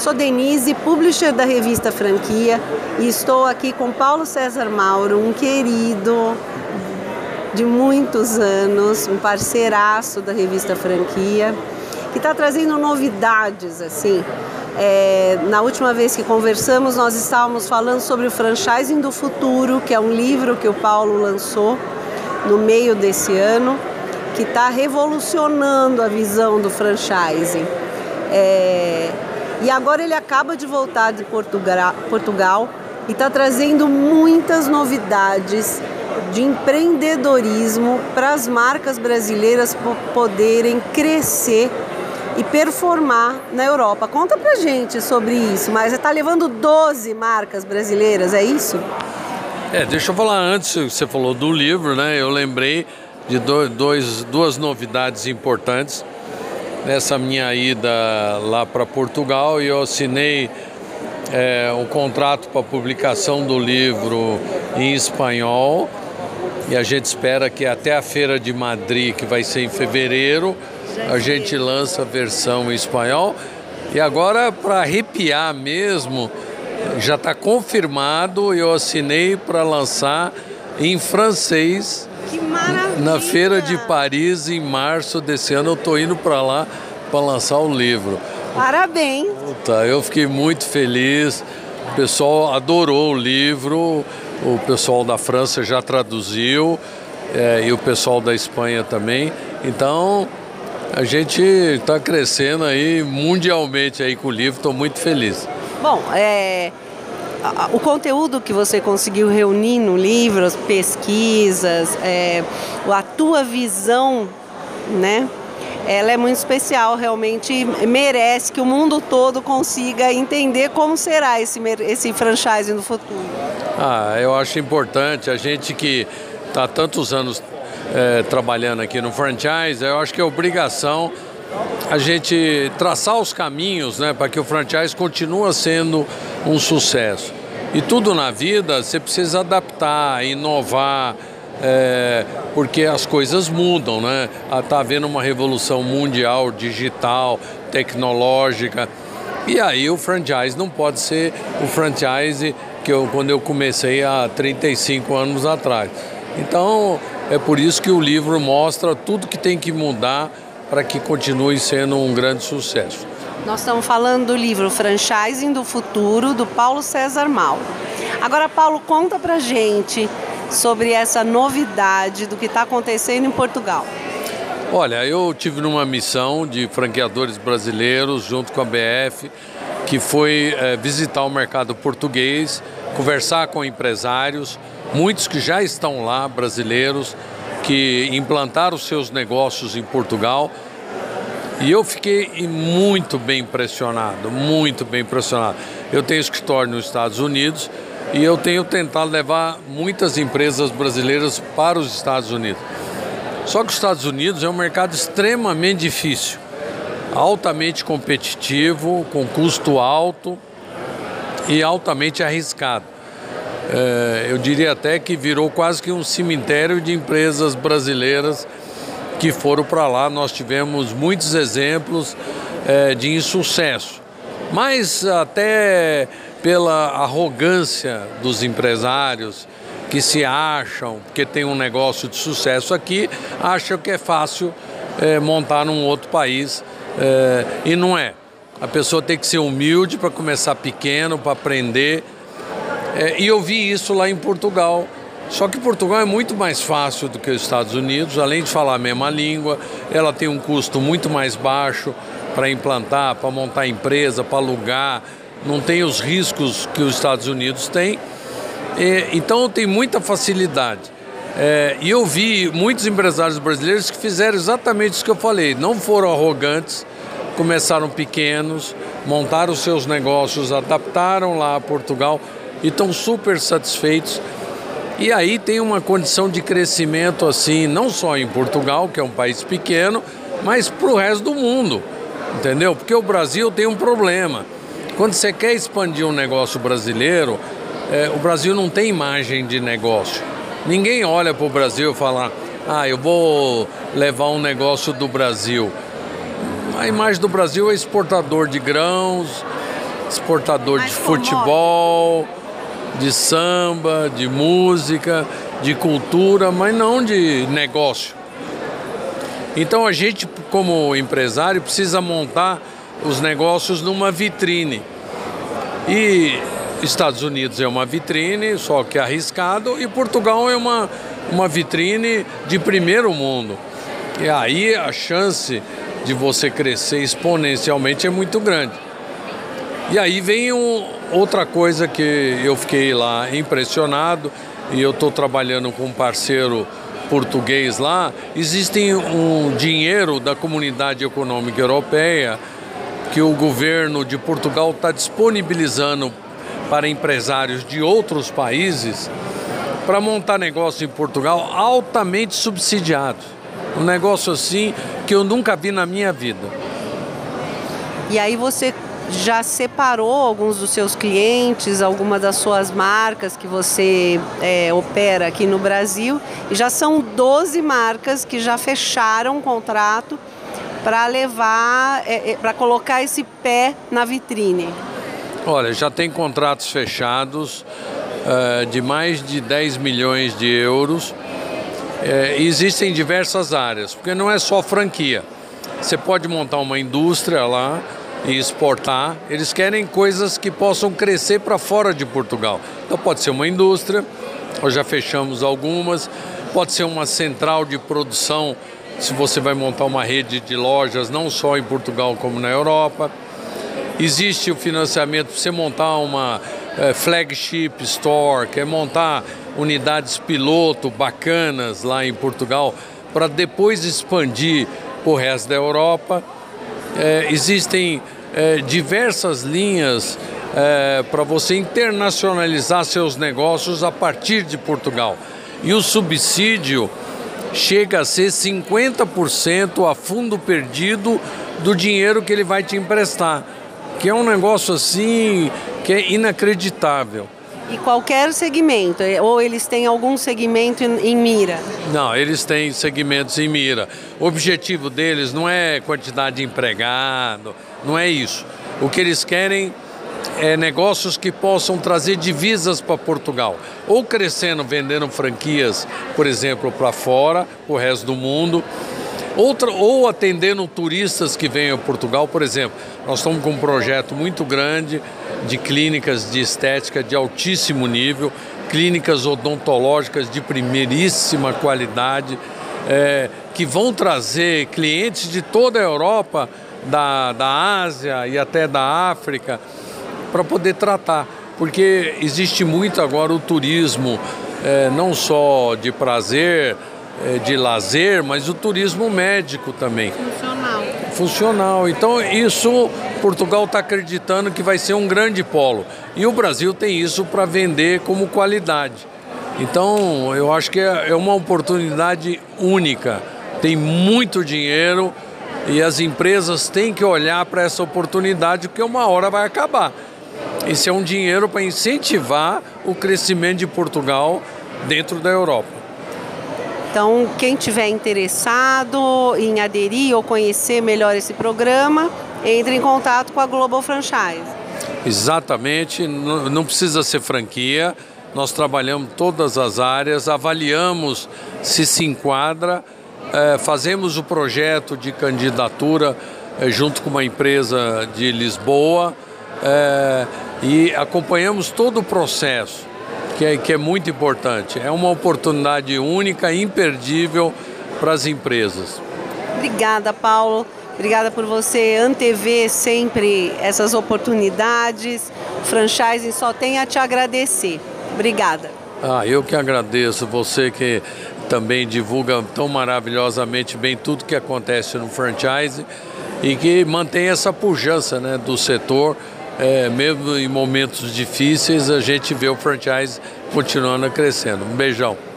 sou Denise, publisher da revista Franquia, e estou aqui com Paulo César Mauro, um querido de muitos anos, um parceiraço da revista Franquia, que está trazendo novidades assim. É, na última vez que conversamos, nós estávamos falando sobre o Franchising do Futuro, que é um livro que o Paulo lançou no meio desse ano, que está revolucionando a visão do franchising. É, e agora ele acaba de voltar de Portugal, Portugal e está trazendo muitas novidades de empreendedorismo para as marcas brasileiras poderem crescer e performar na Europa. Conta pra gente sobre isso, mas você está levando 12 marcas brasileiras, é isso? É, deixa eu falar antes, você falou do livro, né? Eu lembrei de dois, duas novidades importantes nessa minha ida lá para Portugal e eu assinei é, contrato para publicação do livro em espanhol e a gente espera que até a feira de Madrid, que vai ser em fevereiro, a gente lança a versão em espanhol. E agora, para arrepiar mesmo, já está confirmado, eu assinei para lançar em francês. Na Feira de Paris, em março desse ano, eu estou indo para lá para lançar o livro. Parabéns! Tá, eu fiquei muito feliz. O pessoal adorou o livro. O pessoal da França já traduziu é, e o pessoal da Espanha também. Então, a gente está crescendo aí mundialmente aí com o livro, estou muito feliz. Bom, é, o conteúdo que você conseguiu reunir no livro, as pesquisas, é, a tua visão, né? Ela é muito especial, realmente merece que o mundo todo consiga entender como será esse, esse franchising no futuro. Ah, eu acho importante a gente que está tantos anos é, trabalhando aqui no franchise, eu acho que é obrigação a gente traçar os caminhos né, para que o franchise continue sendo um sucesso. E tudo na vida você precisa adaptar, inovar, é, porque as coisas mudam, né? Está havendo uma revolução mundial, digital, tecnológica. E aí o franchise não pode ser o franchise que eu, quando eu comecei há 35 anos atrás. Então, é por isso que o livro mostra tudo que tem que mudar para que continue sendo um grande sucesso. Nós estamos falando do livro Franchising do Futuro, do Paulo César Mauro. Agora, Paulo, conta pra gente sobre essa novidade do que está acontecendo em Portugal. Olha, eu tive numa missão de franqueadores brasileiros junto com a BF, que foi é, visitar o mercado português, conversar com empresários, muitos que já estão lá, brasileiros, que implantaram seus negócios em Portugal. E eu fiquei muito bem impressionado, muito bem impressionado. Eu tenho escritório nos Estados Unidos e eu tenho tentado levar muitas empresas brasileiras para os Estados Unidos. Só que os Estados Unidos é um mercado extremamente difícil, altamente competitivo, com custo alto e altamente arriscado. É, eu diria até que virou quase que um cemitério de empresas brasileiras que foram para lá. Nós tivemos muitos exemplos é, de insucesso, mas até pela arrogância dos empresários que se acham que tem um negócio de sucesso aqui, acham que é fácil é, montar num outro país é, e não é. A pessoa tem que ser humilde para começar pequeno, para aprender é, e eu vi isso lá em Portugal. Só que Portugal é muito mais fácil do que os Estados Unidos, além de falar a mesma língua, ela tem um custo muito mais baixo para implantar, para montar empresa, para alugar, não tem os riscos que os Estados Unidos têm. E, então tem muita facilidade. É, e eu vi muitos empresários brasileiros que fizeram exatamente isso que eu falei, não foram arrogantes, começaram pequenos, montaram seus negócios, adaptaram lá a Portugal e estão super satisfeitos. E aí tem uma condição de crescimento assim, não só em Portugal, que é um país pequeno, mas para o resto do mundo, entendeu? Porque o Brasil tem um problema. Quando você quer expandir um negócio brasileiro, é, o Brasil não tem imagem de negócio. Ninguém olha para o Brasil e fala, ah, eu vou levar um negócio do Brasil. A imagem do Brasil é exportador de grãos, exportador de futebol, de samba, de música, de cultura, mas não de negócio. Então a gente, como empresário, precisa montar os negócios numa vitrine. E Estados Unidos é uma vitrine, só que arriscado, e Portugal é uma, uma vitrine de primeiro mundo. E aí a chance de você crescer exponencialmente é muito grande. E aí vem um, outra coisa que eu fiquei lá impressionado, e eu estou trabalhando com um parceiro português lá, existe um dinheiro da comunidade econômica europeia que o governo de Portugal está disponibilizando para empresários de outros países para montar negócio em Portugal altamente subsidiado. Um negócio assim que eu nunca vi na minha vida. E aí você já separou alguns dos seus clientes, alguma das suas marcas que você é, opera aqui no Brasil, e já são 12 marcas que já fecharam um contrato para levar, é, é, para colocar esse pé na vitrine. Olha, já tem contratos fechados uh, de mais de 10 milhões de euros. É, existem diversas áreas, porque não é só franquia. Você pode montar uma indústria lá e exportar. Eles querem coisas que possam crescer para fora de Portugal. Então pode ser uma indústria, nós já fechamos algumas, pode ser uma central de produção, se você vai montar uma rede de lojas, não só em Portugal como na Europa. Existe o financiamento para você montar uma é, flagship store, quer montar unidades piloto bacanas lá em Portugal, para depois expandir para o resto da Europa. É, existem é, diversas linhas é, para você internacionalizar seus negócios a partir de Portugal. E o subsídio chega a ser 50% a fundo perdido do dinheiro que ele vai te emprestar, que é um negócio assim que é inacreditável. E qualquer segmento, é, ou eles têm algum segmento em mira? Não, eles têm segmentos em mira. O objetivo deles não é quantidade de empregado, não é isso. O que eles querem é negócios que possam trazer divisas para Portugal, ou crescendo, vendendo franquias, por exemplo, para fora, o resto do mundo, Outra, ou atendendo turistas que vêm a Portugal, por exemplo. Nós estamos com um projeto muito grande de clínicas de estética de altíssimo nível, clínicas odontológicas de primeiríssima qualidade, é, que vão trazer clientes de toda a Europa, da, da Ásia e até da África, para poder tratar. Porque existe muito agora o turismo, é, não só de prazer, de lazer, mas o turismo médico também. Funcional. Funcional. Então, isso Portugal está acreditando que vai ser um grande polo. E o Brasil tem isso para vender como qualidade. Então, eu acho que é, é uma oportunidade única. Tem muito dinheiro e as empresas têm que olhar para essa oportunidade, porque uma hora vai acabar. Esse é um dinheiro para incentivar o crescimento de Portugal dentro da Europa. Então, quem tiver interessado em aderir ou conhecer melhor esse programa, entre em contato com a Global Franchise. Exatamente, não precisa ser franquia. Nós trabalhamos todas as áreas, avaliamos se se enquadra, é, fazemos o projeto de candidatura é, junto com uma empresa de Lisboa é, e acompanhamos todo o processo que é, que é muito importante. É uma oportunidade única, imperdível para as empresas. Obrigada, Paulo. Obrigada por você antever sempre essas oportunidades. O franchising só tem a te agradecer. Obrigada. Ah, eu que agradeço. Você que também divulga tão maravilhosamente bem tudo que acontece no franchise e que mantém essa pujança né, do setor é, mesmo em momentos difíceis, a gente vê o franchise continuando a crescendo. Um beijão.